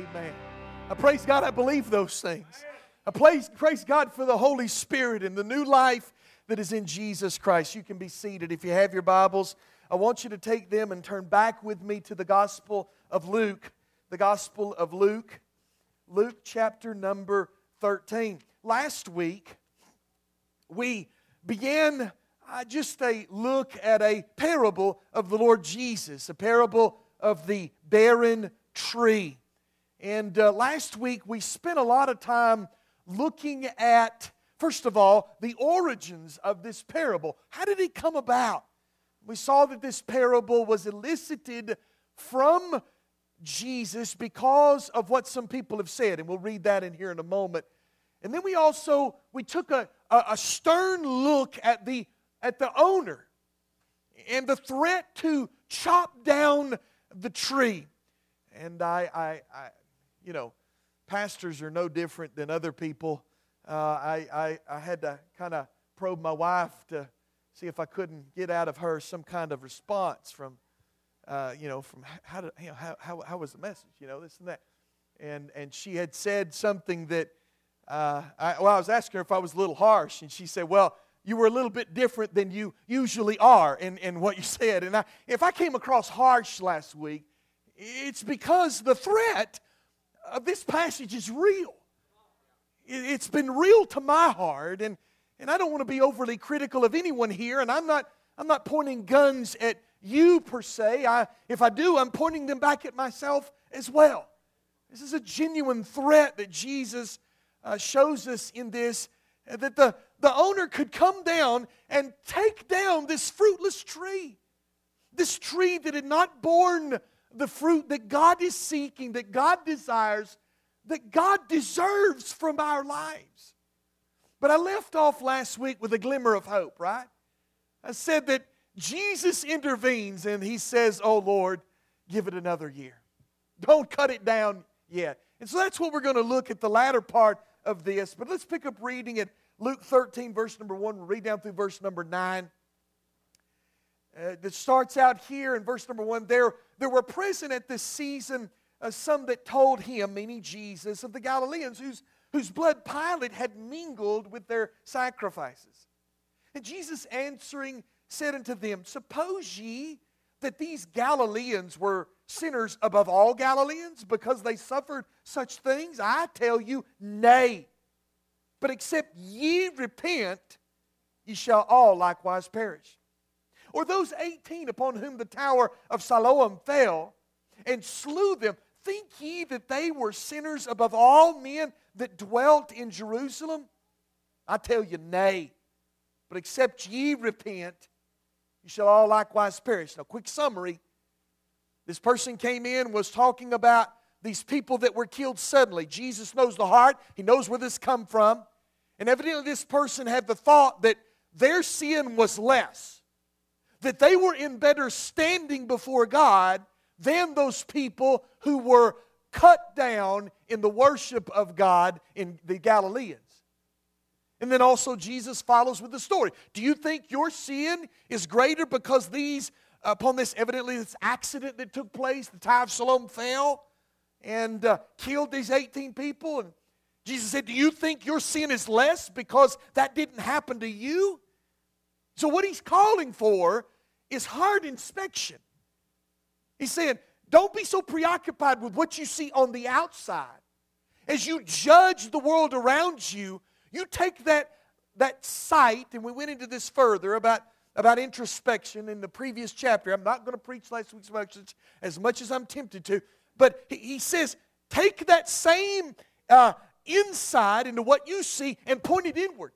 Amen. I praise God, I believe those things. I praise, praise God for the Holy Spirit and the new life that is in Jesus Christ. You can be seated. If you have your Bibles, I want you to take them and turn back with me to the Gospel of Luke. The Gospel of Luke, Luke chapter number 13. Last week, we began uh, just a look at a parable of the Lord Jesus, a parable of the barren tree. And uh, last week we spent a lot of time looking at, first of all, the origins of this parable. How did it come about? We saw that this parable was elicited from Jesus because of what some people have said, and we'll read that in here in a moment. And then we also we took a, a, a stern look at the at the owner and the threat to chop down the tree. And I, I, I you know, pastors are no different than other people. Uh, I, I, I had to kind of probe my wife to see if I couldn't get out of her some kind of response from, uh, you know, from how, did, you know, how, how, how was the message, you know, this and that. And, and she had said something that, uh, I, well, I was asking her if I was a little harsh, and she said, well, you were a little bit different than you usually are in, in what you said. And I, if I came across harsh last week, it's because the threat of this passage is real. It's been real to my heart, and, and I don't want to be overly critical of anyone here, and I'm not, I'm not pointing guns at you per se. I, if I do, I'm pointing them back at myself as well. This is a genuine threat that Jesus uh, shows us in this that the, the owner could come down and take down this fruitless tree. This tree that had not borne the fruit that God is seeking, that God desires, that God deserves from our lives. But I left off last week with a glimmer of hope, right? I said that Jesus intervenes and he says, Oh Lord, give it another year. Don't cut it down yet. And so that's what we're going to look at the latter part of this. But let's pick up reading at Luke 13, verse number 1. We'll read down through verse number 9. Uh, that starts out here in verse number 1. There, there were present at this season uh, some that told him, meaning Jesus, of the Galileans, whose, whose blood Pilate had mingled with their sacrifices. And Jesus answering said unto them, Suppose ye that these Galileans were sinners above all Galileans because they suffered such things? I tell you, nay. But except ye repent, ye shall all likewise perish. Or those 18 upon whom the tower of Siloam fell and slew them, think ye that they were sinners above all men that dwelt in Jerusalem? I tell you, nay. But except ye repent, you shall all likewise perish. Now, quick summary. This person came in, was talking about these people that were killed suddenly. Jesus knows the heart, He knows where this come from. And evidently, this person had the thought that their sin was less, that they were in better standing before God than those people who were cut down in the worship of God in the Galileans. And then also, Jesus follows with the story. Do you think your sin is greater because these, upon this evidently this accident that took place, the Tower of Siloam fell and uh, killed these 18 people? And Jesus said, Do you think your sin is less because that didn't happen to you? So, what he's calling for is hard inspection. He's saying, Don't be so preoccupied with what you see on the outside. As you judge the world around you, you take that, that sight, and we went into this further about, about introspection in the previous chapter. I'm not going to preach last week's message as much as I'm tempted to, but he, he says, Take that same uh, inside into what you see and point it inward.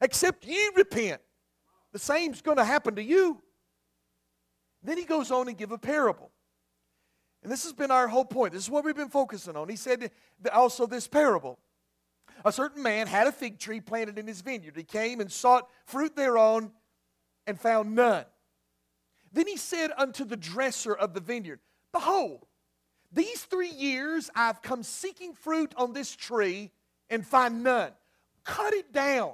Except ye repent. The same's going to happen to you. Then he goes on and give a parable. And this has been our whole point. This is what we've been focusing on. He said also this parable. A certain man had a fig tree planted in his vineyard. He came and sought fruit thereon and found none. Then he said unto the dresser of the vineyard, Behold, these three years I've come seeking fruit on this tree and find none. Cut it down.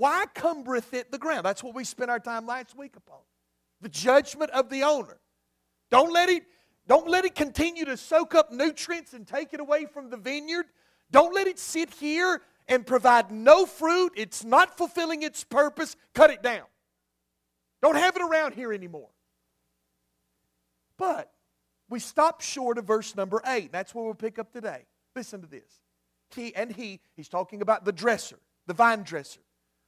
Why cumbereth it the ground? That's what we spent our time last week upon. The judgment of the owner. Don't let it, Don't let it continue to soak up nutrients and take it away from the vineyard. Don't let it sit here and provide no fruit. It's not fulfilling its purpose. Cut it down. Don't have it around here anymore. But we stop short of verse number eight. That's where we'll pick up today. Listen to this. He and he, he's talking about the dresser, the vine dresser,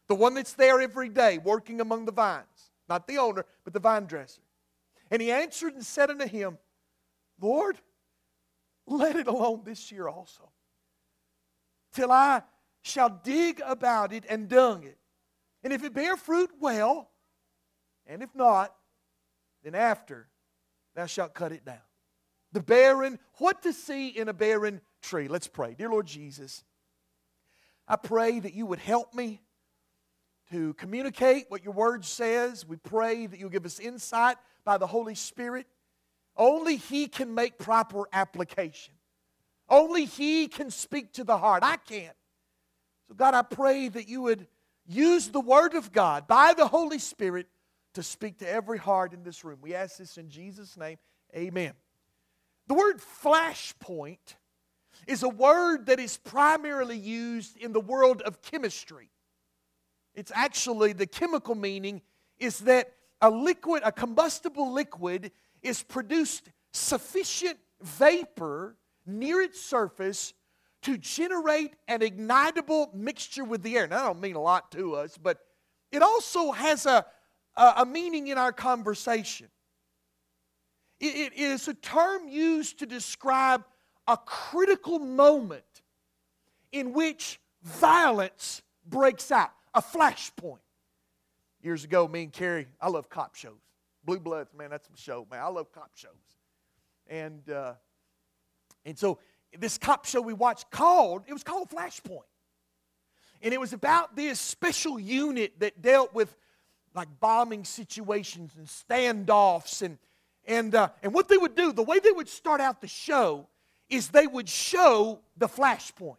the one that's there every day working among the vines. Not the owner, but the vine dresser. And he answered and said unto him, Lord, let it alone this year also, till I shall dig about it and dung it. And if it bear fruit, well, and if not, then after thou shalt cut it down. The barren, what to see in a barren tree? Let's pray. Dear Lord Jesus, I pray that you would help me to communicate what your word says. We pray that you'll give us insight by the Holy Spirit. Only He can make proper application. Only He can speak to the heart. I can't. So, God, I pray that you would use the Word of God by the Holy Spirit to speak to every heart in this room. We ask this in Jesus' name. Amen. The word flashpoint is a word that is primarily used in the world of chemistry. It's actually the chemical meaning is that a liquid, a combustible liquid, is produced sufficient vapor near its surface to generate an ignitable mixture with the air. Now, that don't mean a lot to us, but it also has a, a, a meaning in our conversation. It, it is a term used to describe a critical moment in which violence breaks out, a flashpoint. Years ago, me and Carrie, I love cop shows. Blue Bloods, man, that's a show, man. I love cop shows. And, uh, and so this cop show we watched called, it was called Flashpoint. And it was about this special unit that dealt with like bombing situations and standoffs. And, and, uh, and what they would do, the way they would start out the show is they would show the flashpoint.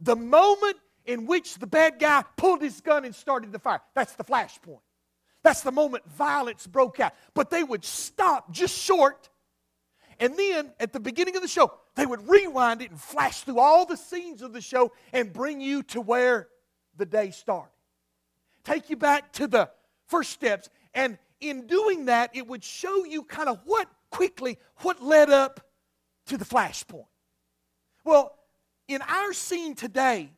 The moment in which the bad guy pulled his gun and started the fire. That's the flashpoint. That's the moment violence broke out. But they would stop just short and then at the beginning of the show, they would rewind it and flash through all the scenes of the show and bring you to where the day started. Take you back to the first steps. And in doing that, it would show you kind of what quickly, what led up to the flashpoint. Well, in our scene today,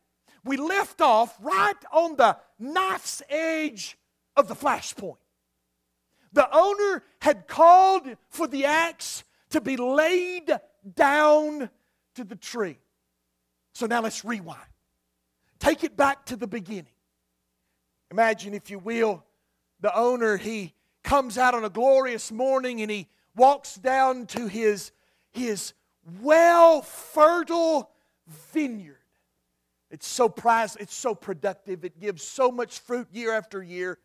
we left off right on the knife's edge of the flashpoint. The owner had called for the axe to be laid down to the tree. So now let's rewind. Take it back to the beginning. Imagine, if you will, the owner, he comes out on a glorious morning and he walks down to his, his well fertile vineyard. It's so prize, it's so productive, it gives so much fruit year after year.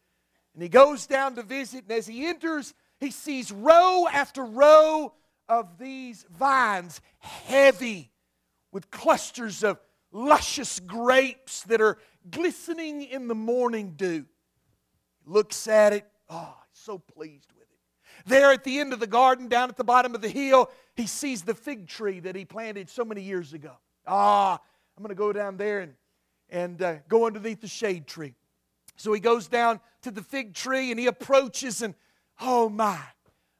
And he goes down to visit, and as he enters, he sees row after row of these vines, heavy with clusters of luscious grapes that are glistening in the morning dew. Looks at it, oh, so pleased with it. There at the end of the garden, down at the bottom of the hill, he sees the fig tree that he planted so many years ago. Ah, I'm going to go down there and, and uh, go underneath the shade tree. So he goes down to the fig tree and he approaches, and oh my,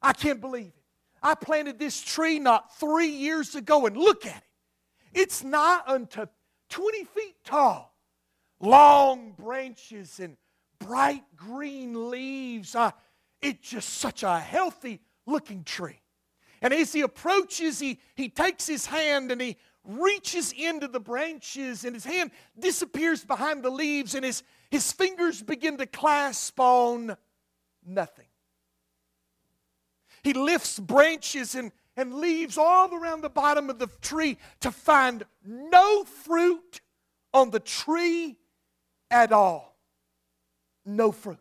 I can't believe it. I planted this tree not three years ago, and look at it. It's not unto 20 feet tall, long branches and bright green leaves. Uh, it's just such a healthy looking tree. And as he approaches, he, he takes his hand and he reaches into the branches, and his hand disappears behind the leaves, and his, his fingers begin to clasp on nothing. He lifts branches and, and leaves all around the bottom of the tree to find no fruit on the tree at all. No fruit.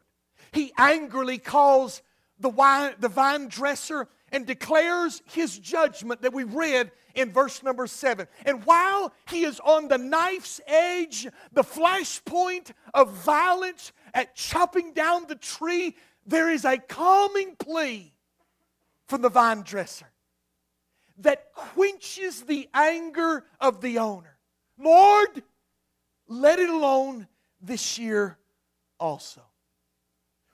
He angrily calls the wine, the vine dresser and declares his judgment that we read in verse number seven. And while he is on the knife's edge, the flashpoint of violence at chopping down the tree, there is a calming plea from the vine dresser. that quenches the anger of the owner. Lord, let it alone this year also.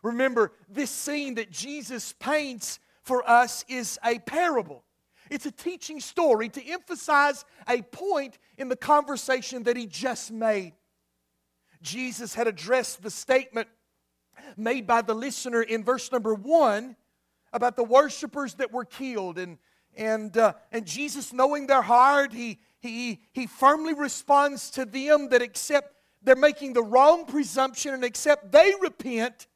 Remember, this scene that Jesus paints for us is a parable. It's a teaching story to emphasize a point in the conversation that he just made. Jesus had addressed the statement made by the listener in verse number one about the worshipers that were killed. And, and, uh, and Jesus, knowing their heart, he, he, he firmly responds to them that except they're making the wrong presumption and except they repent,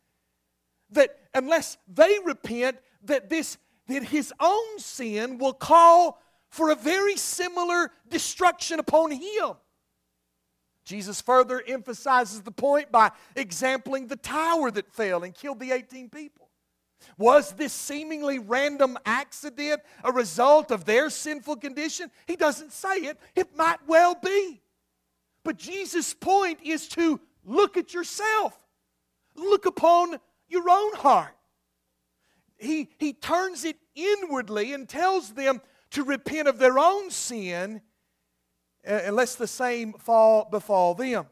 that unless they repent, that this that his own sin will call for a very similar destruction upon him. Jesus further emphasizes the point by exempling the tower that fell and killed the 18 people. Was this seemingly random accident a result of their sinful condition? He doesn't say it. It might well be. But Jesus' point is to look at yourself, look upon your own heart. He, he turns it inwardly and tells them to repent of their own sin uh, unless the same fall befall them.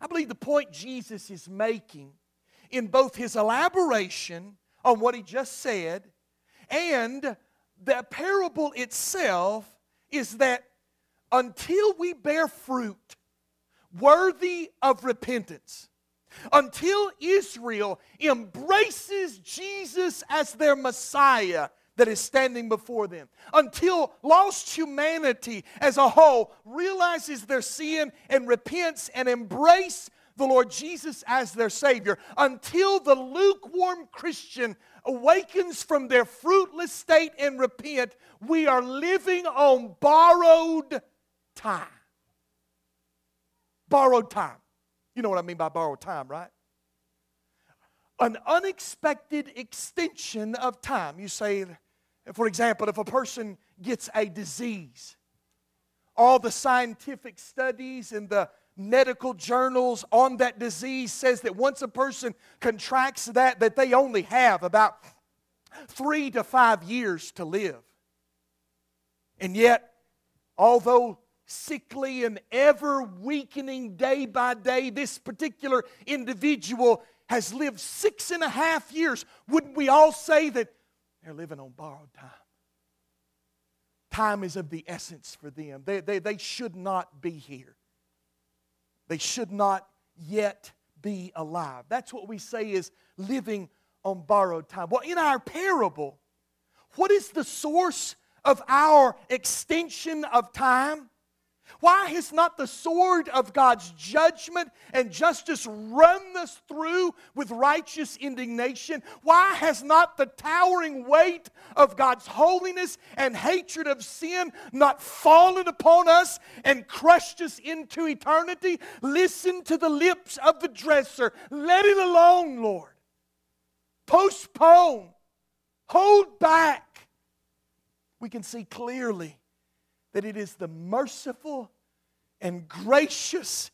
I believe the point Jesus is making in both his elaboration on what he just said and the parable itself is that until we bear fruit worthy of repentance, until Israel embraces Jesus as their Messiah that is standing before them, until lost humanity as a whole realizes their sin and repents and embrace the Lord Jesus as their Savior, until the lukewarm Christian awakens from their fruitless state and repent, we are living on borrowed time. Borrowed time. You know what I mean by borrowed time, right? An unexpected extension of time. You say, for example, if a person gets a disease, all the scientific studies and the medical journals on that disease says that once a person contracts that that they only have about 3 to 5 years to live. And yet although sickly and ever weakening day by day. This particular individual has lived six and a half years. Wouldn't we all say that they're living on borrowed time? Time is of the essence for them. They, they, they should not be here. They should not yet be alive. That's what we say is living on borrowed time. Well, in our parable, what is the source of our extension of time? Why has not the sword of God's judgment and justice run us through with righteous indignation? Why has not the towering weight of God's holiness and hatred of sin not fallen upon us and crushed us into eternity? Listen to the lips of the dresser. Let it alone, Lord. Postpone. Hold back. We can see clearly that it is the merciful and gracious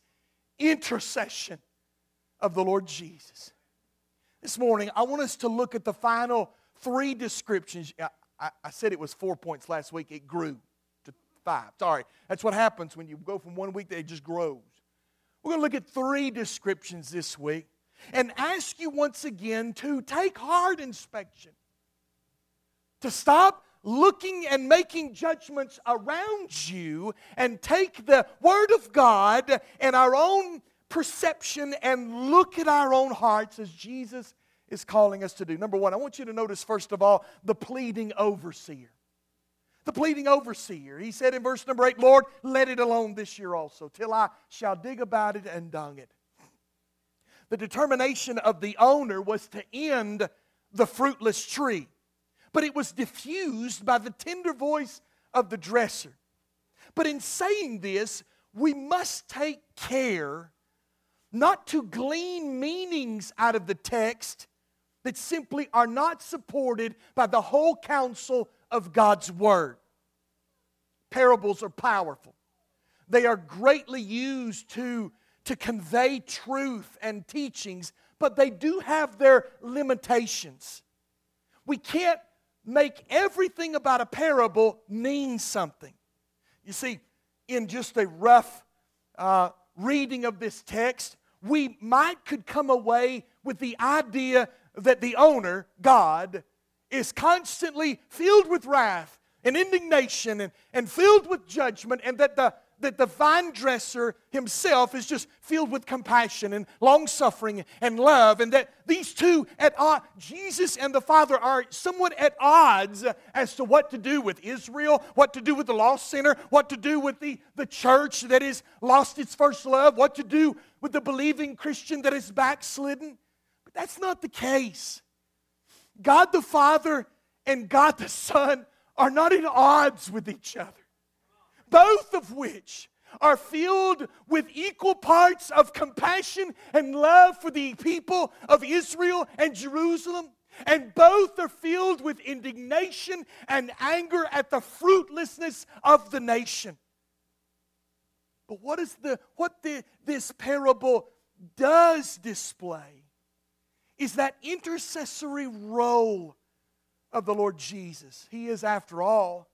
intercession of the Lord Jesus. This morning, I want us to look at the final three descriptions. I, said it was four points last week, it grew to five. Sorry, that's what happens when you go from one week, it just grows. We're going to look at three descriptions this week and ask you once again to take hard inspection, to stop looking and making judgments around you and take the Word of God and our own perception and look at our own hearts as Jesus is calling us to do. Number one, I want you to notice, first of all, the pleading overseer. The pleading overseer. He said in verse number eight, Lord, let it alone this year also, till I shall dig about it and dung it. The determination of the owner was to end the fruitless tree but it was diffused by the tender voice of the dresser. But in saying this, we must take care not to glean meanings out of the text that simply are not supported by the whole counsel of God's Word. Parables are powerful, they are greatly used to, to convey truth and teachings, but they do have their limitations. We can't make everything about a parable mean something. You see, in just a rough uh, reading of this text, we might could come away with the idea that the owner, God, is constantly filled with wrath and indignation and, and filled with judgment, and that the that the vine dresser himself is just filled with compassion and long suffering and love, and that these two at odds, Jesus and the Father, are somewhat at odds as to what to do with Israel, what to do with the lost sinner, what to do with the, the church that has lost its first love, what to do with the believing Christian that is backslidden. But that's not the case. God the Father and God the Son are not at odds with each other both of which are filled with equal parts of compassion and love for the people of Israel and Jerusalem. And both are filled with indignation and anger at the fruitlessness of the nation. But what is the what the, this parable does display is that intercessory role of the Lord Jesus. He is, after all,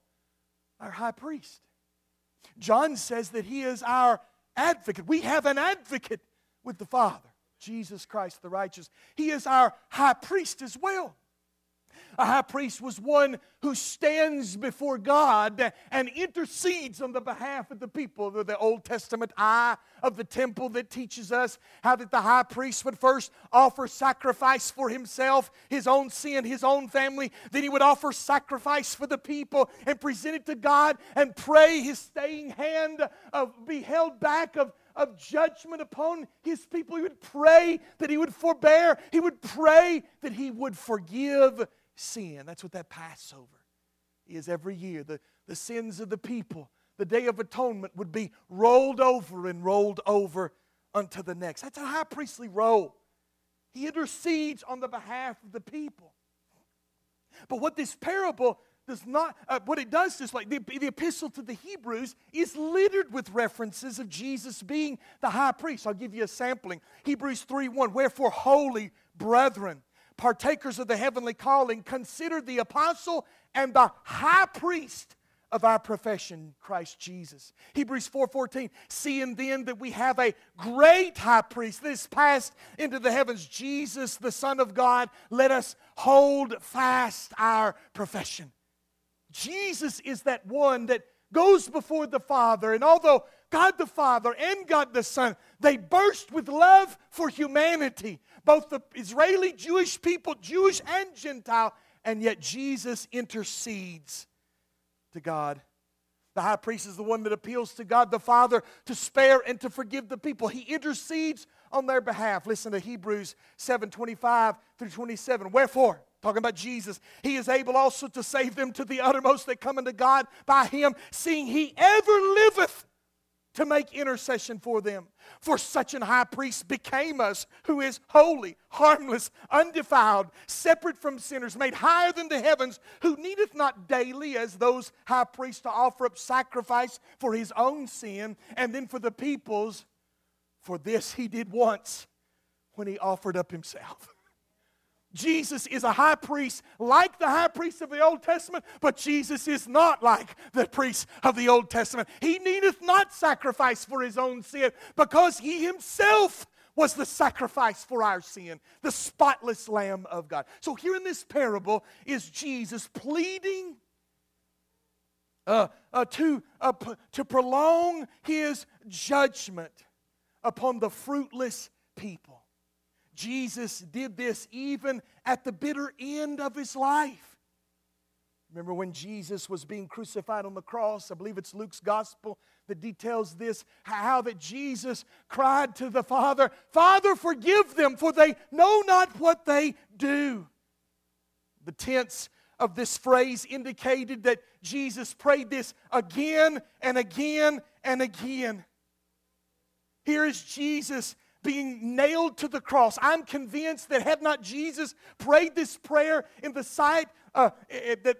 our high priest. John says that he is our advocate. We have an advocate with the Father, Jesus Christ the righteous. He is our high priest as well. A high priest was one who stands before God and intercedes on the behalf of the people. The Old Testament eye of the temple that teaches us how that the high priest would first offer sacrifice for himself, his own sin, his own family. Then he would offer sacrifice for the people and present it to God and pray his staying hand of be held back of of judgment upon his people. He would pray that he would forbear. He would pray that he would forgive sin. That's what that Passover is every year. The, the sins of the people, the Day of Atonement would be rolled over and rolled over unto the next. That's a high priestly role. He intercedes on the behalf of the people. But what this parable does not, uh, what it does is like the, the epistle to the Hebrews is littered with references of Jesus being the high priest. I'll give you a sampling. Hebrews 3 1. Wherefore, holy brethren, partakers of the heavenly calling, consider the apostle and the high priest of our profession, Christ Jesus. Hebrews 4:14, seeing then that we have a great high priest that is passed into the heavens, Jesus, the Son of God, let us hold fast our profession. Jesus is that one that goes before the Father, and although God the Father and God the Son, they burst with love for humanity both the Israeli Jewish people, Jewish and Gentile, and yet Jesus intercedes to God. The high priest is the one that appeals to God the Father to spare and to forgive the people. He intercedes on their behalf. Listen to Hebrews 7 25 through 27. Wherefore, talking about Jesus, he is able also to save them to the uttermost that come unto God by him, seeing he ever liveth to make intercession for them. For such an high priest became us, who is holy, harmless, undefiled, separate from sinners, made higher than the heavens, who needeth not daily, as those high priests, to offer up sacrifice for his own sin and then for the people's. For this he did once when he offered up himself. Jesus is a high priest like the high priest of the Old Testament, but Jesus is not like the priest of the Old Testament. He needeth not sacrifice for his own sin because he himself was the sacrifice for our sin, the spotless Lamb of God. So, here in this parable is Jesus pleading uh, uh, to, uh, p- to prolong his judgment upon the fruitless people. Jesus did this even at the bitter end of his life. Remember when Jesus was being crucified on the cross? I believe it's Luke's gospel that details this how that Jesus cried to the Father, Father, forgive them, for they know not what they do. The tense of this phrase indicated that Jesus prayed this again and again and again. Here is Jesus being nailed to the cross. I'm convinced that had not Jesus prayed this prayer in the sight uh, the,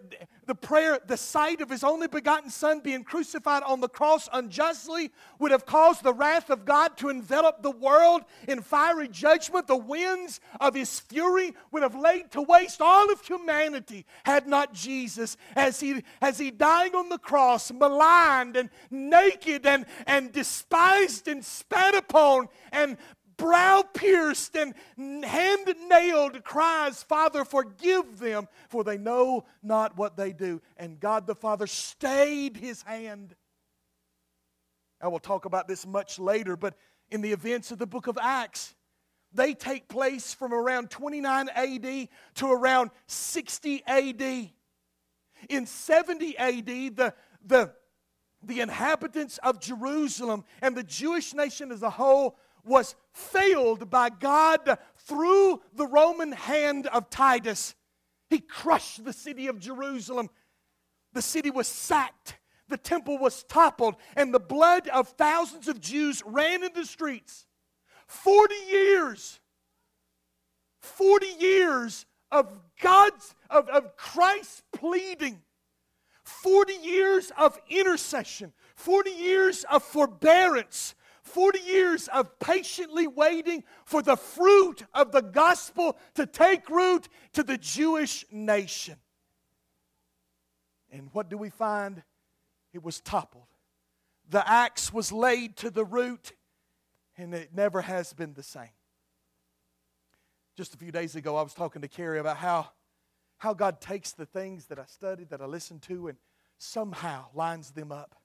the prayer, the sight of his only begotten Son being crucified on the cross unjustly would have caused the wrath of God to envelop the world in fiery judgment. The winds of his fury would have laid to waste all of humanity had not Jesus, as he, as he dying on the cross, maligned and naked and, and despised and spat upon and brow pierced and hand nailed cries, Father, forgive them, for they know not what they do. And God the Father stayed his hand. I will talk about this much later, but in the events of the book of Acts, they take place from around 29 AD to around 60 AD. In 70 AD, the, the, the inhabitants of Jerusalem and the Jewish nation as a whole was failed by God through the Roman hand of Titus. He crushed the city of Jerusalem. The city was sacked, the temple was toppled, and the blood of thousands of Jews ran in the streets. 40 years, 40 years of God's, of, of Christ's pleading, 40 years of intercession, 40 years of forbearance, 40 years of patiently waiting for the fruit of the gospel to take root to the Jewish nation. And what do we find? It was toppled. The axe was laid to the root, and it never has been the same. Just a few days ago, I was talking to Carrie about how, how God takes the things that I study, that I listen to, and somehow lines them up.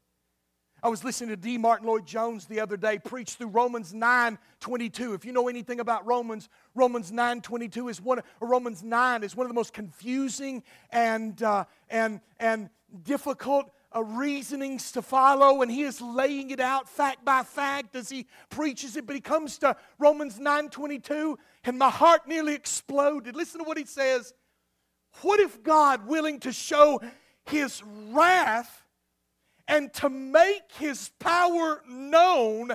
I was listening to D. Martyn Lloyd-Jones the other day preach through Romans 9 22. If you know anything about Romans, Romans 9 22 is one, Romans 9 is one of the most confusing and, uh, and, and difficult uh, reasonings to follow, and he is laying it out fact by fact as he preaches it. But he comes to Romans 9 22, and my heart nearly exploded. Listen to what he says. What if God, willing to show his wrath, and to make his power known,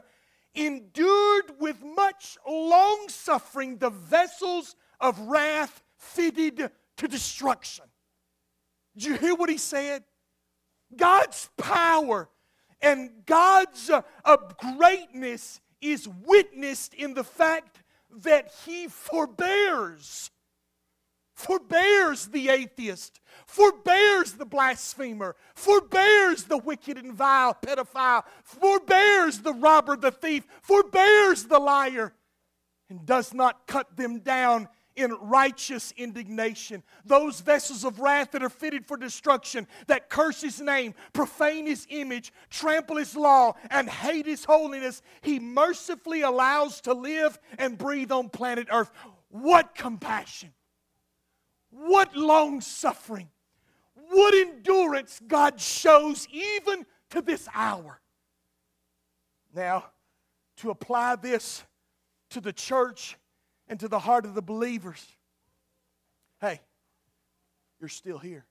endured with much long suffering the vessels of wrath fitted to destruction. Did you hear what he said? God's power and God's uh, greatness is witnessed in the fact that he forbears forbears the atheist, forbears the blasphemer, forbears the wicked and vile pedophile, forbears the robber, the thief, forbears the liar, and does not cut them down in righteous indignation. Those vessels of wrath that are fitted for destruction, that curse his name, profane his image, trample his law, and hate his holiness, he mercifully allows to live and breathe on planet earth. What compassion! What long suffering, what endurance God shows even to this hour. Now, to apply this to the church and to the heart of the believers, hey, you're still here.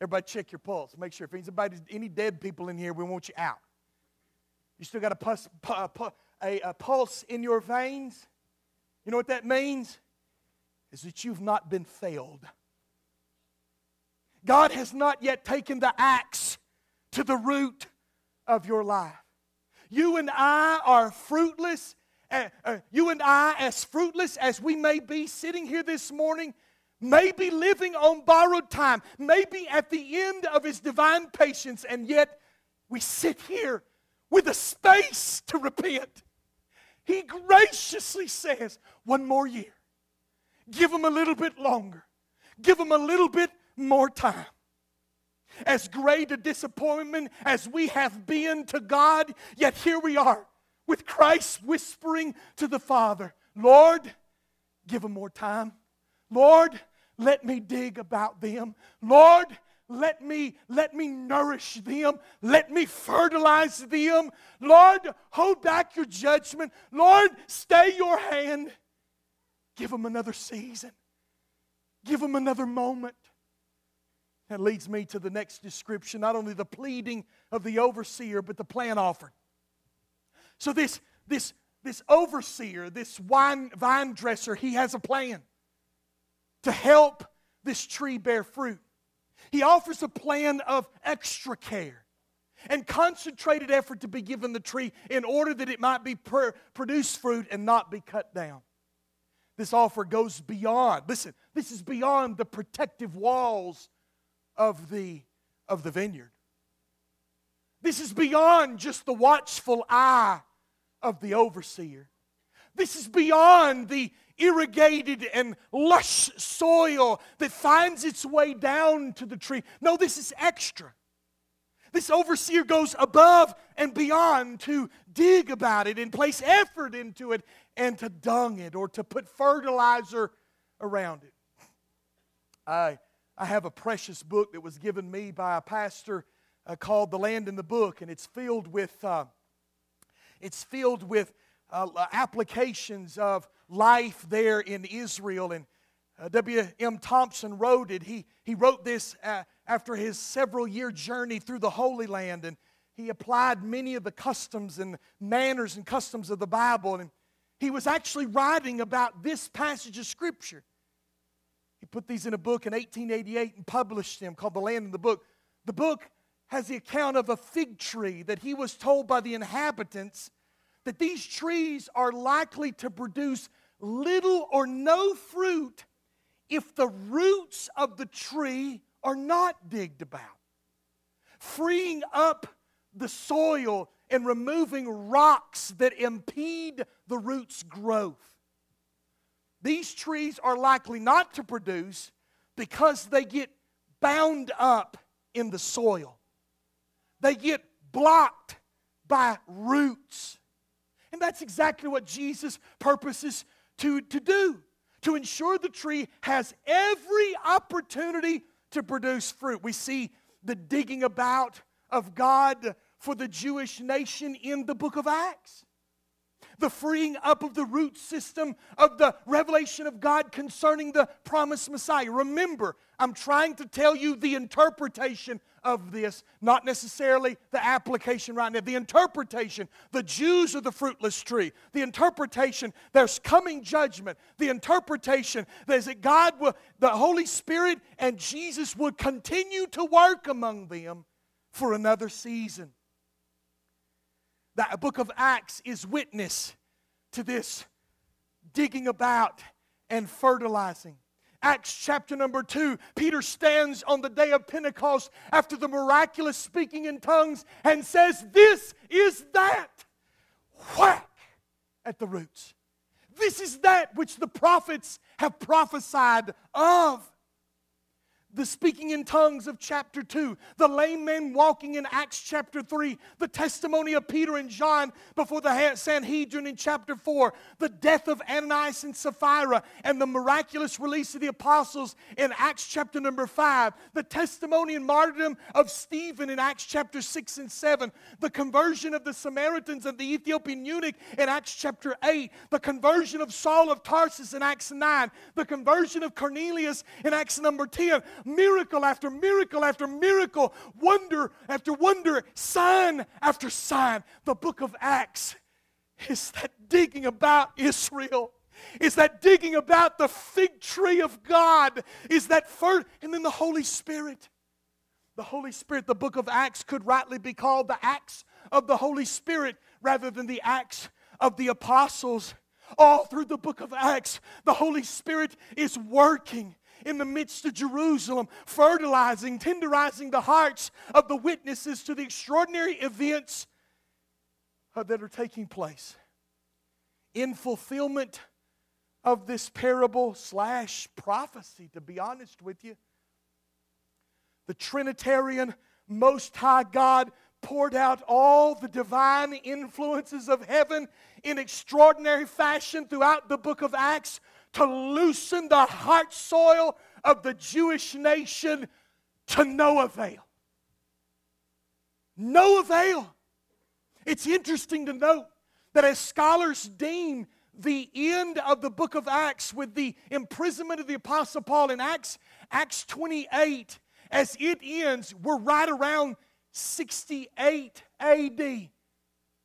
Everybody check your pulse. Make sure if anybody, any dead people in here, we want you out. You still got a, pus, a, a pulse in your veins. You know what that means? Is that you've not been failed. God has not yet taken the axe to the root of your life. You and I are fruitless. Uh, uh, you and I, as fruitless as we may be sitting here this morning, may be living on borrowed time, maybe at the end of His divine patience, and yet we sit here with a space to repent. He graciously says, One more year. Give them a little bit longer. Give them a little bit more time. As great a disappointment as we have been to God, yet here we are with Christ whispering to the Father, Lord, give them more time. Lord, let me dig about them. Lord, let me let me nourish them let me fertilize them lord hold back your judgment lord stay your hand Give them another season. Give them another moment. That leads me to the next description not only the pleading of the overseer, but the plan offered. So, this, this, this overseer, this wine, vine dresser, he has a plan to help this tree bear fruit. He offers a plan of extra care and concentrated effort to be given the tree in order that it might be per- produce fruit and not be cut down. This offer goes beyond, listen, this is beyond the protective walls of the, of the vineyard. This is beyond just the watchful eye of the overseer. This is beyond the irrigated and lush soil that finds its way down to the tree. No, this is extra. This overseer goes above and beyond to dig about it and place effort into it and to dung it or to put fertilizer around it. I, I have a precious book that was given me by a pastor uh, called The Land in the Book, and it's filled with, uh, it's filled with uh, applications of life there in Israel. And uh, W.M. Thomson wrote it. He, he wrote this uh, after his several year journey through the Holy Land, and he applied many of the customs and manners and customs of the Bible. And he was actually writing about this passage of Scripture. He put these in a book in 1888 and published them called The Land in the Book. The book has the account of a fig tree that he was told by the inhabitants that these trees are likely to produce little or no fruit if the roots of the tree are not digged about. Freeing up the soil and removing rocks that impede the roots' growth. These trees are likely not to produce because they get bound up in the soil. They get blocked by roots. And that's exactly what Jesus purposes to, to do to ensure the tree has every opportunity to produce fruit. We see the digging about of God for the Jewish nation in the book of Acts the freeing up of the root system of the revelation of God concerning the promised Messiah. Remember, I'm trying to tell you the interpretation of this, not necessarily the application right now. The interpretation, the Jews are the fruitless tree. The interpretation, there's coming judgment. The interpretation, there's that God will, the Holy Spirit and Jesus would continue to work among them for another season. The book of Acts is witness to this digging about and fertilizing. Acts chapter number two, Peter stands on the day of Pentecost after the miraculous speaking in tongues and says, This is that. Whack at the roots. This is that which the prophets have prophesied of the speaking in tongues of chapter 2, the lame man walking in Acts chapter 3, the testimony of Peter and John before the Sanhedrin in chapter 4, the death of Ananias and Sapphira, and the miraculous release of the apostles in Acts chapter number 5, the testimony and martyrdom of Stephen in Acts chapter 6 and 7, the conversion of the Samaritans and the Ethiopian eunuch in Acts chapter 8, the conversion of Saul of Tarsus in Acts 9, the conversion of Cornelius in Acts number 10 miracle after miracle after miracle, wonder after wonder, sign after sign. The book of Acts is that digging about Israel. Is that digging about the fig tree of God? Is that first, and then the Holy Spirit. The Holy Spirit, the book of Acts could rightly be called the Acts of the Holy Spirit rather than the Acts of the Apostles. All through the book of Acts, the Holy Spirit is working in the midst of Jerusalem, fertilizing, tenderizing the hearts of the witnesses to the extraordinary events uh, that are taking place. In fulfillment of this parable slash prophecy, to be honest with you, the Trinitarian Most High God poured out all the divine influences of heaven in extraordinary fashion throughout the book of Acts to loosen the heart soil of the Jewish nation to no avail. No avail. It's interesting to note that as scholars deem the end of the book of Acts with the imprisonment of the Apostle Paul in Acts, Acts 28, as it ends, we're right around 68 AD.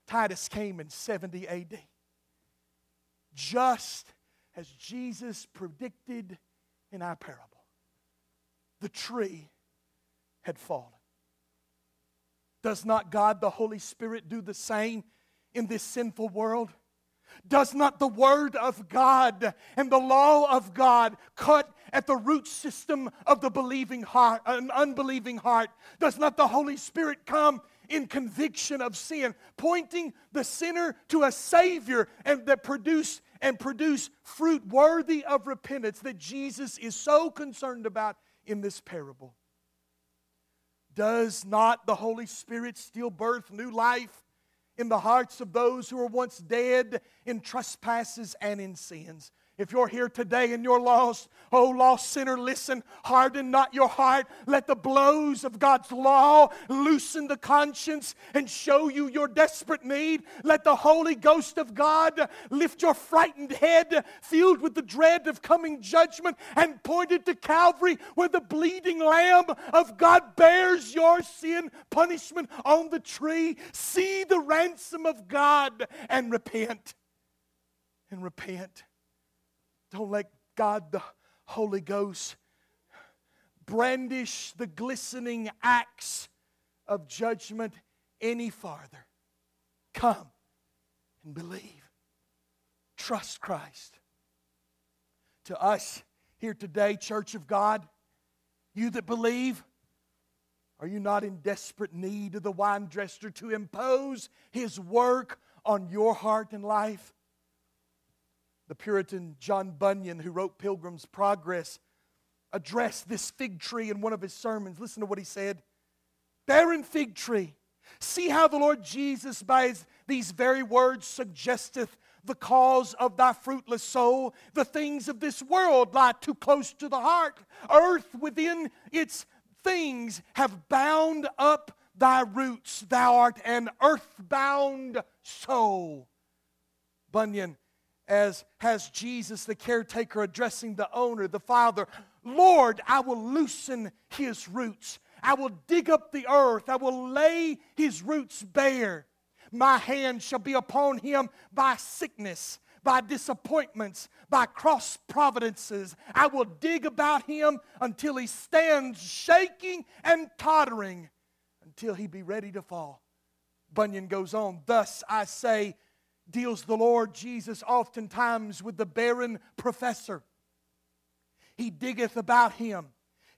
Titus came in 70 AD. Just as Jesus predicted in our parable. the tree had fallen. Does not God, the Holy Spirit, do the same in this sinful world? Does not the Word of God and the law of God cut at the root system of the believing heart, an unbelieving heart? Does not the Holy Spirit come in conviction of sin, pointing the sinner to a Savior and that produce and produce fruit worthy of repentance that Jesus is so concerned about in this parable? Does not the Holy Spirit still birth new life in the hearts of those who were once dead in trespasses and in sins? If you're here today and you're lost, oh, lost sinner, listen, harden not your heart. Let the blows of God's law loosen the conscience and show you your desperate need. Let the Holy Ghost of God lift your frightened head, filled with the dread of coming judgment, and point it to Calvary, where the bleeding Lamb of God bears your sin punishment on the tree. See the ransom of God and repent. And repent. Don't let God, the Holy Ghost, brandish the glistening axe of judgment any farther. Come and believe. Trust Christ. To us here today, Church of God, you that believe, are you not in desperate need of the vine dresser to impose his work on your heart and life? The Puritan John Bunyan, who wrote Pilgrim's Progress, addressed this fig tree in one of his sermons. Listen to what he said Barren fig tree, see how the Lord Jesus, by his, these very words, suggesteth the cause of thy fruitless soul. The things of this world lie too close to the heart. Earth within its things have bound up thy roots. Thou art an earthbound soul. Bunyan as has Jesus, the caretaker, addressing the owner, the father Lord, I will loosen his roots. I will dig up the earth. I will lay his roots bare. My hand shall be upon him by sickness, by disappointments, by cross providences. I will dig about him until he stands shaking and tottering, until he be ready to fall. Bunyan goes on, Thus I say, deals the Lord Jesus oftentimes with the barren professor. He diggeth about him,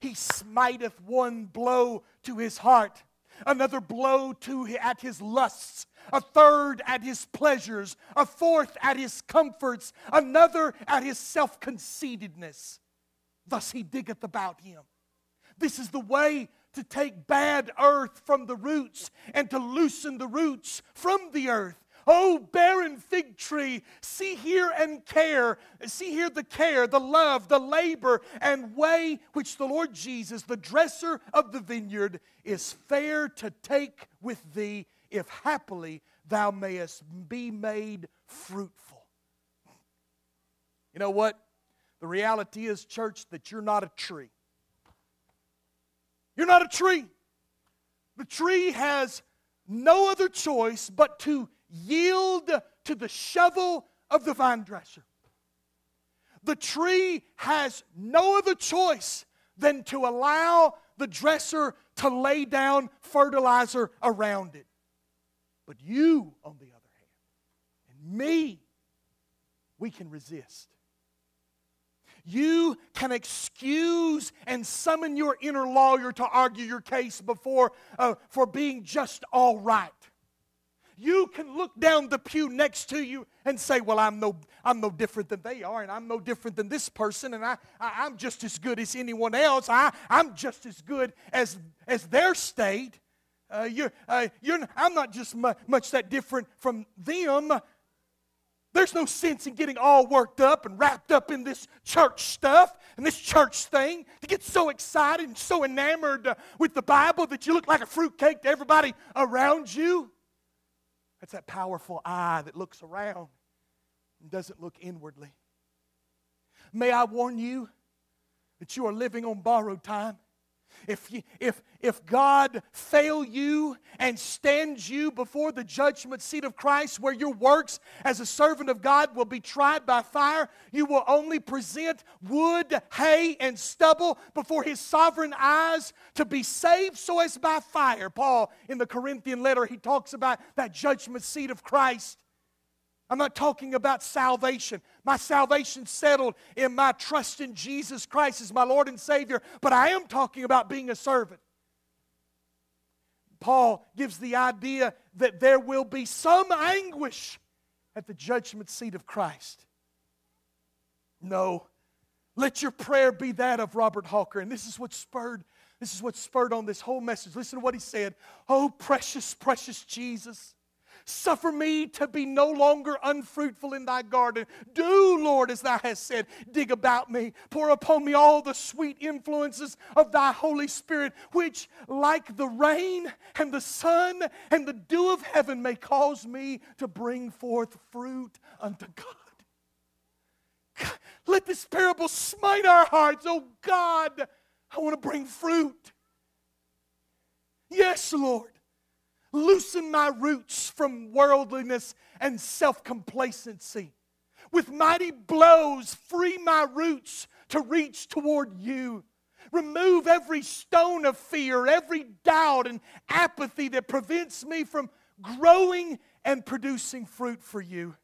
he smiteth one blow to his heart, another blow to at his lusts, a third at his pleasures, a fourth at his comforts, another at his self conceitedness. Thus he diggeth about him. This is the way to take bad earth from the roots and to loosen the roots from the earth Oh, barren fig tree, see here and care. See here the care, the love, the labor, and way which the Lord Jesus, the dresser of the vineyard, is fair to take with thee, if happily thou mayest be made fruitful. You know what? The reality is, church, that you're not a tree. You're not a tree. The tree has no other choice but to yield to the shovel of the vine dresser. The tree has no other choice than to allow the dresser to lay down fertilizer around it. But you, on the other hand, and me, we can resist. You can excuse and summon your inner lawyer to argue your case before uh, for being just all right you can look down the pew next to you and say, Well, I'm no, I'm no different than they are, and I'm no different than this person, and I, I, am just as good as anyone else. I, I'm just as good as, as their state. Uh, you're, uh, you're, I'm not just mu- much that different from them. There's no sense in getting all worked up and wrapped up in this church stuff and this church thing to get so excited and so enamored uh, with the Bible that you look like a fruitcake to everybody around you. That's that powerful eye that looks around and doesn't look inwardly. May I warn you that you are living on borrowed time? If, you, if, if God fail you and stands you before the judgment seat of Christ, where your works as a servant of God will be tried by fire, you will only present wood, hay, and stubble before His sovereign eyes to be saved so as by fire. Paul, in the Corinthian letter, he talks about that judgment seat of Christ. I'm not talking about salvation. My salvation settled in my trust in Jesus Christ as my Lord and Savior, but I am talking about being a servant. Paul gives the idea that there will be some anguish at the judgment seat of Christ. No. Let your prayer be that of Robert Hawker. And this is what spurred this is what spurred on this whole message. Listen to what he said. Oh precious precious Jesus. Suffer me to be no longer unfruitful in thy garden. Do, Lord, as thou hast said, dig about me. Pour upon me all the sweet influences of thy Holy Spirit, which, like the rain and the sun and the dew of heaven, may cause me to bring forth fruit unto God. Let this parable smite our hearts. Oh God, I want to bring fruit. Yes, Lord. Loosen my roots from worldliness and self complacency. With mighty blows, free my roots to reach toward you. Remove every stone of fear, every doubt and apathy that prevents me from growing and producing fruit for you.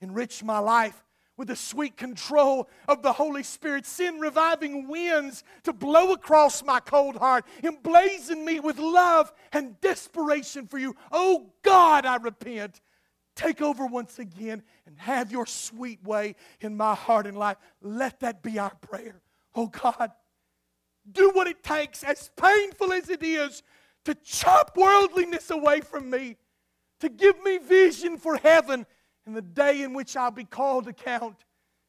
Enrich my life with the sweet control of the Holy Spirit. Send reviving winds to blow across my cold heart, emblazon me with love and desperation for you. Oh God, I repent. Take over once again and have your sweet way in my heart and life. Let that be our prayer. Oh God, do what it takes, as painful as it is, to chop worldliness away from me, to give me vision for heaven in the day in which I'll be called to count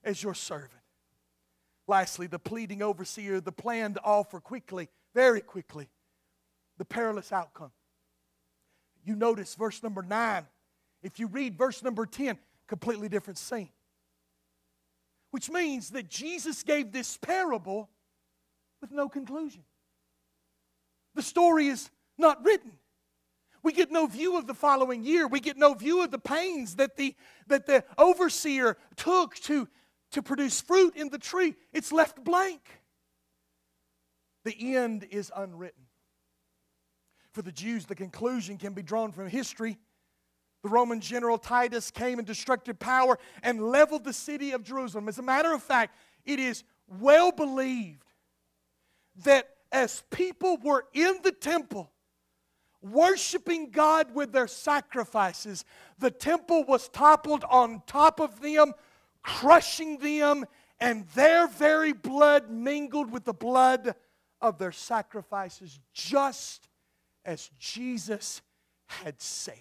as your servant. Lastly, the pleading overseer, the plan to offer quickly, very quickly, the perilous outcome. You notice verse number 9. If you read verse number 10, completely different scene. Which means that Jesus gave this parable with no conclusion. The story is not written. We get no view of the following year. We get no view of the pains that the, that the overseer took to, to produce fruit in the tree. It's left blank. The end is unwritten. For the Jews, the conclusion can be drawn from history. The Roman general Titus came in destructive power and leveled the city of Jerusalem. As a matter of fact, it is well believed that as people were in the temple, worshiping God with their sacrifices, the temple was toppled on top of them, crushing them, and their very blood mingled with the blood of their sacrifices, just as Jesus had said.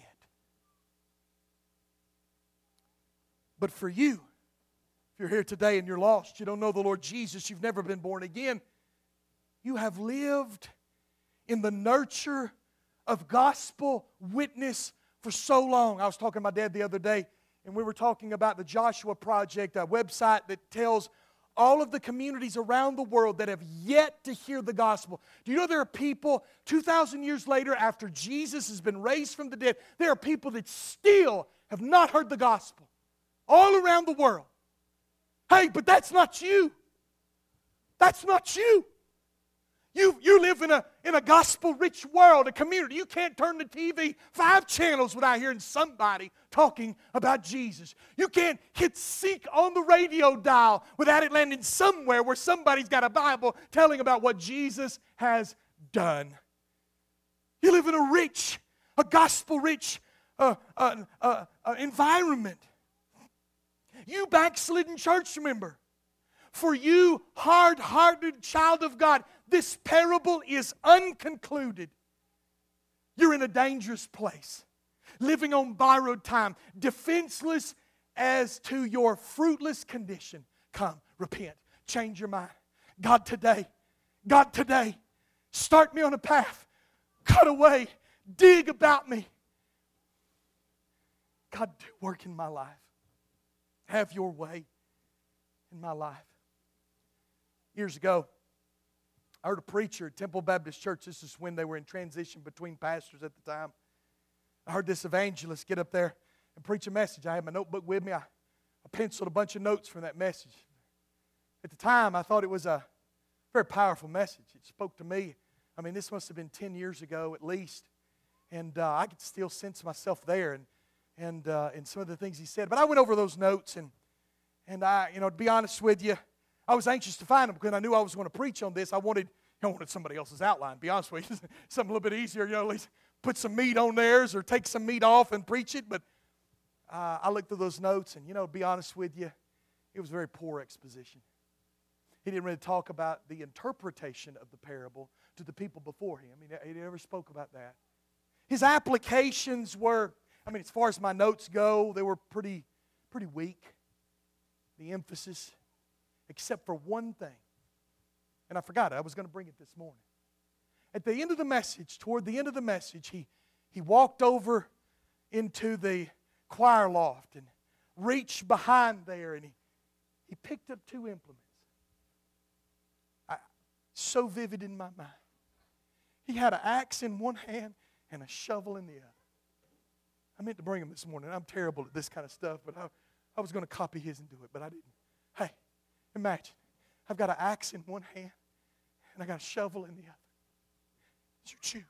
But for you, if you're here today and you're lost, you don't know the Lord Jesus, you've never been born again, you have lived in the nurture of gospel witness for so long. I was talking to my dad the other day, and we were talking about the Joshua Project, a website that tells all of the communities around the world that have yet to hear the gospel. Do you know there are people 2,000 years later, after Jesus has been raised from the dead, there are people that still have not heard the gospel all around the world. Hey, but that's not you. That's not you. You, you live in a, in a gospel rich world, a community. You can't turn the TV five channels without hearing somebody talking about Jesus. You can't hit seek on the radio dial without it landing somewhere where somebody's got a Bible telling about what Jesus has done. You live in a rich, a gospel rich uh, uh, uh, uh environment. You backslidden church member. For you, hard hearted child of God, this parable is unconcluded. You're in a dangerous place, living on borrowed time, defenseless as to your fruitless condition. Come, repent, change your mind. God, today, God, today, start me on a path, cut away, dig about me. God, do work in my life. Have your way in my life. Years ago, I heard a preacher at Temple Baptist Church. This is when they were in transition between pastors at the time. I heard this evangelist get up there and preach a message. I had my notebook with me. I, I penciled a bunch of notes from that message. At the time, I thought it was a very powerful message. It spoke to me. I mean, this must have been 10 years ago at least. And uh, I could still sense myself there and, and, uh, and some of the things he said. But I went over those notes, and, and I, you know, to be honest with you, I was anxious to find them because I knew I was going to preach on this. I wanted, I wanted somebody else's outline, be honest with you. Something a little bit easier, you know, at least put some meat on theirs or take some meat off and preach it. But uh, I looked through those notes, and, you know, be honest with you, it was very poor exposition. He didn't really talk about the interpretation of the parable to the people before him. He never spoke about that. His applications were, I mean, as far as my notes go, they were pretty, pretty weak. The emphasis, except for one thing. And I forgot it. I was going to bring it this morning. At the end of the message, toward the end of the message, he, he walked over into the choir loft and reached behind there and he, he picked up two implements. I, so vivid in my mind. He had an axe in one hand and a shovel in the other. I meant to bring him this morning. I'm terrible at this kind of stuff, but I, I was going to copy his and do it, but I didn't. Hey, imagine. I've got an axe in one hand and I got a shovel in the other. You choose.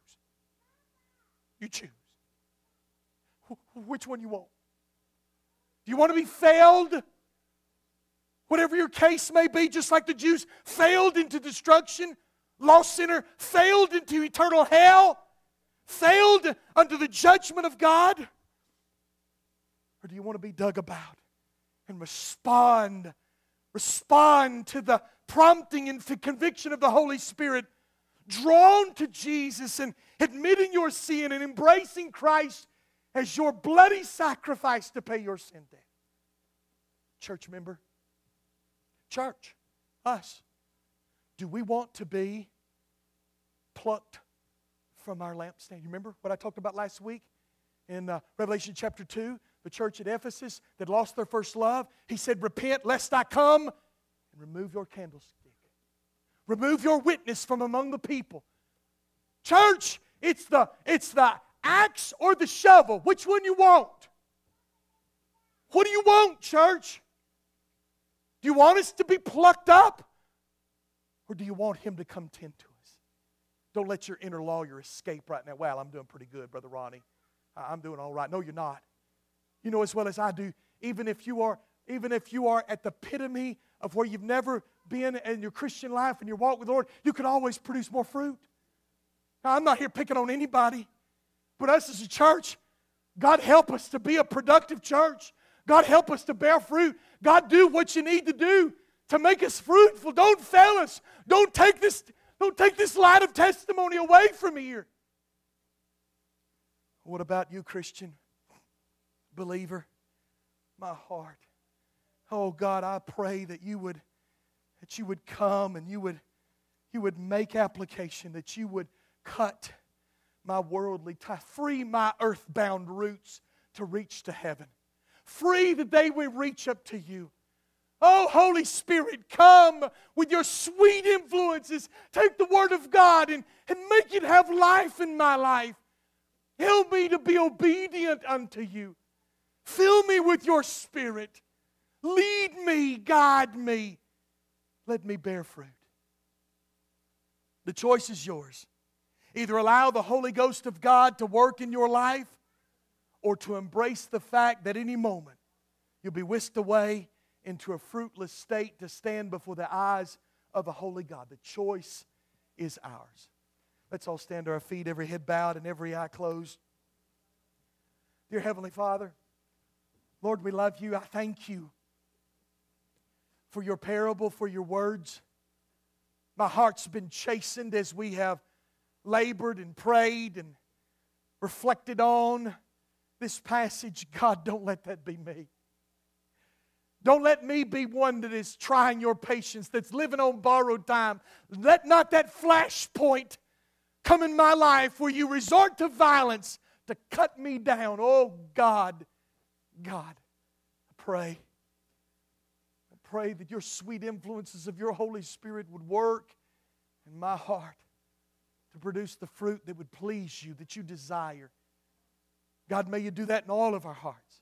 You choose. Which one you want? Do you want to be failed? Whatever your case may be, just like the Jews failed into destruction, lost sinner failed into eternal hell, failed under the judgment of God? Or do you want to be dug about and respond? Respond to the prompting and conviction of the Holy Spirit, drawn to Jesus and admitting your sin and embracing Christ as your bloody sacrifice to pay your sin debt. Church member, church, us, do we want to be plucked from our lampstand? You remember what I talked about last week in uh, Revelation chapter 2? The church at Ephesus that lost their first love. He said, Repent lest I come and remove your candlestick. Remove your witness from among the people. Church, it's the, it's the axe or the shovel? Which one you want? What do you want, church? Do you want us to be plucked up? Or do you want him to come tend to us? Don't let your inner lawyer escape right now. Well, I'm doing pretty good, Brother Ronnie. I'm doing all right. No, you're not. You know as well as I do, even if you are, even if you are at the epitome of where you've never been in your Christian life and your walk with the Lord, you can always produce more fruit. Now, I'm not here picking on anybody. But us as a church, God help us to be a productive church. God help us to bear fruit. God do what you need to do to make us fruitful. Don't fail us. Don't take this, don't take this light of testimony away from here. What about you, Christian believer? My heart. Oh God, I pray that you would that you would come and you would you would make application, that you would cut my worldly tie. Free my earthbound roots to reach to heaven. Free that they will reach up to you. Oh, Holy Spirit, come with your sweet influences. Take the Word of God and, and make it have life in my life. Help me to be obedient unto you. Fill me with your Spirit. Lead me, guide me. Let me bear fruit. The choice is yours. Either allow the Holy Ghost of God to work in your life or to embrace the fact that any moment you'll be whisked away into a fruitless state to stand before the eyes of a holy God. The choice is ours. Let's all stand to our feet, every head bowed and every eye closed. Dear Heavenly Father, Lord, we love you. I thank you for your parable, for your words. My heart's been chastened as we have labored and prayed and reflected on this passage, God, don't let that be me. Don't let me be one that is trying your patience, that's living on borrowed time. Let not that flashpoint come in my life where you resort to violence to cut me down. Oh, God, God, I pray. I pray that your sweet influences of your Holy Spirit would work in my heart to produce the fruit that would please you, that you desire. God, may you do that in all of our hearts.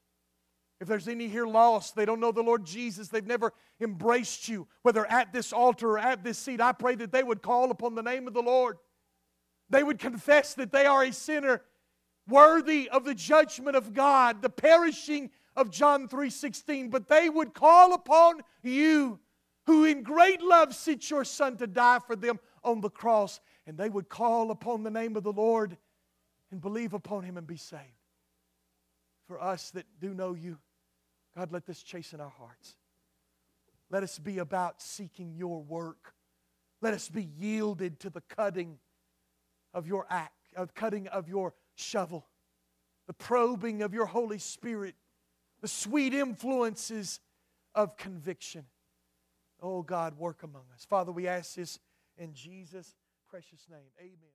If there's any here lost, they don't know the Lord Jesus, they've never embraced you, whether at this altar or at this seat, I pray that they would call upon the name of the Lord. They would confess that they are a sinner worthy of the judgment of God, the perishing of John 3:16, but they would call upon you who in great love sent your son to die for them on the cross, and they would call upon the name of the Lord and believe upon him and be saved. For us that do know you, God, let this chasten our hearts. Let us be about seeking your work. Let us be yielded to the cutting of your act, of cutting of your shovel, the probing of your Holy Spirit, the sweet influences of conviction. Oh God, work among us. Father, we ask this in Jesus' precious name. Amen.